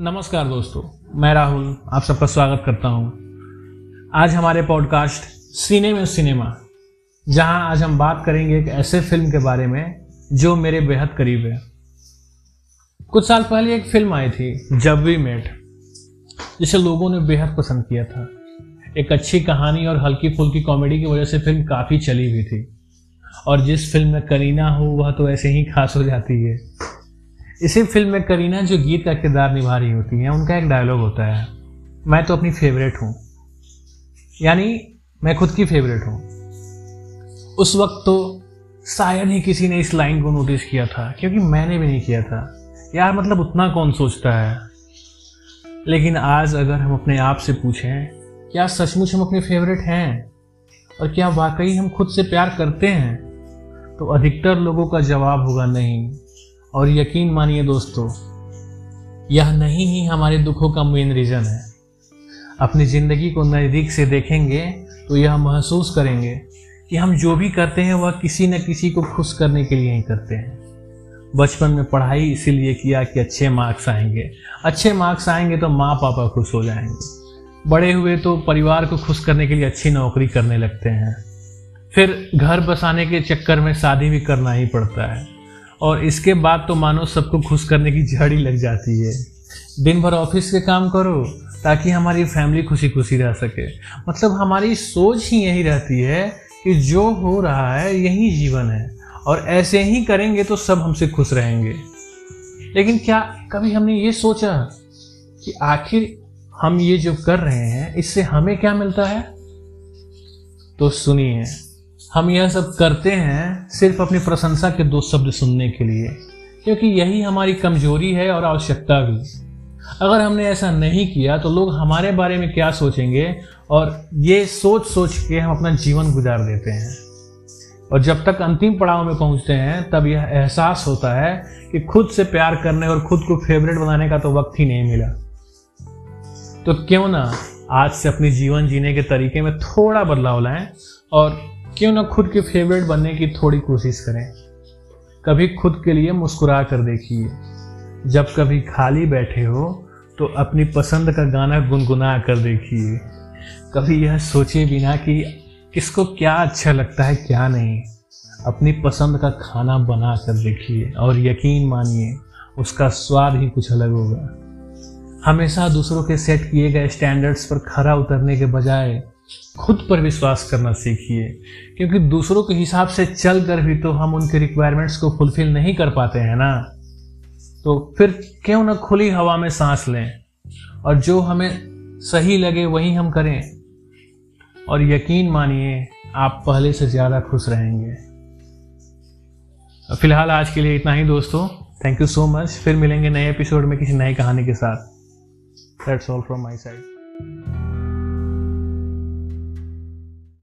नमस्कार दोस्तों, मैं राहुल आप सबका स्वागत करता हूँ। आज हमारे पॉडकास्ट सीने में सिनेमा जहाँ आज हम बात करेंगे एक ऐसे फ़िल्म के बारे में जो मेरे बेहद करीब है। कुछ साल पहले एक फ़िल्म आई थी, जब वी मेट, जिसे लोगों ने बेहद पसंद किया था। एक अच्छी कहानी और हल्की फुल्की कॉमेडी की वजह से फ़िल्म काफ़ी चली हुई थी। और जिस फ़िल्म में करीना हो, वह तो ऐसे ही खास हो जाती है। इसी फ़िल्म में करीना जो गीत का किरदार निभा रही होती है, उनका एक डायलॉग होता है, मैं तो अपनी फेवरेट हूँ। यानी, मैं खुद की फेवरेट हूँ। उस वक्त तो शायद ही किसी ने इस लाइन को नोटिस किया था, क्योंकि मैंने भी नहीं किया था। यार मतलब उतना कौन सोचता है? लेकिन आज अगर हम अपने आप से पूछें, क्या सचमुच हम अपने फेवरेट हैं? और क्या वाकई हम खुद से प्यार करते हैं? तो अधिकतर लोगों का जवाब होगा, नहीं। और यकीन मानिए दोस्तों, यह नहीं ही हमारे दुखों का मेन रीज़न है। अपनी ज़िंदगी को नज़दीक से देखेंगे तो यह महसूस करेंगे कि हम जो भी करते हैं, वह किसी न किसी को खुश करने के लिए ही करते हैं। बचपन में पढ़ाई इसीलिए किया कि अच्छे मार्क्स आएँगे। अच्छे मार्क्स आएँगे तो माँ पापा खुश हो जाएँगे। बड़े हुए तो परिवार को खुश करने के लिए अच्छी नौकरी करने लगते हैं। फिर घर बसाने के चक्कर में शादी भी करना ही पड़ता है। और इसके बाद तो मानो सबको खुश करने की झड़ी लग जाती है। दिन भर ऑफ़िस के काम करो ताकि हमारी फैमिली खुशी खुशी रह सके। मतलब हमारी सोच ही यही रहती है कि जो हो रहा है, यही जीवन है। और ऐसे ही करेंगे तो सब हमसे खुश रहेंगे। लेकिन क्या कभी हमने ये सोचा कि आखिर हम ये जो कर रहे हैं, इससे हमें क्या मिलता है? तो सुनिए। हम यह सब करते हैं सिर्फ़ अपनी प्रशंसा के दो शब्द सुनने के लिए, क्योंकि यही हमारी कमज़ोरी है और आवश्यकता भी। अगर हमने ऐसा नहीं किया तो लोग हमारे बारे में क्या सोचेंगे? और ये सोच सोच के हम अपना जीवन गुजार देते हैं। और जब तक अंतिम पड़ाव में पहुँचते हैं, तब यह एहसास होता है कि खुद से प्यार करने और खुद को फेवरेट बनाने का तो वक्त ही नहीं मिला। तो क्यों ना आज से अपनी जीवन जीने के तरीके में थोड़ा बदलाव लाएँ और क्यों ना खुद के फेवरेट बनने की थोड़ी कोशिश करें। कभी खुद के लिए मुस्कुरा कर देखिए। जब कभी खाली बैठे हो तो अपनी पसंद का गाना गुनगुना कर देखिए। कभी यह सोचे बिना कि किसको क्या अच्छा लगता है, क्या नहीं। अपनी पसंद का खाना बना कर देखिए और यकीन मानिए, उसका स्वाद ही कुछ अलग होगा। हमेशा दूसरों के सेट किए गए स्टैंडर्ड्स पर खरा उतरने के बजाय खुद पर विश्वास करना सीखिए, क्योंकि दूसरों के हिसाब से चल कर भी तो हम उनके रिक्वायरमेंट्स को फुलफिल नहीं कर पाते हैं ना। तो फिर क्यों ना खुली हवा में सांस लें, और जो हमें सही लगे वही हम करें। और यकीन मानिए, आप पहले से ज़्यादा खुश रहेंगे। फ़िलहाल आज के लिए इतना ही दोस्तों। थैंक यू सो मच फिर मिलेंगे नए एपिसोड में किसी नई कहानी के साथ। That's all from my side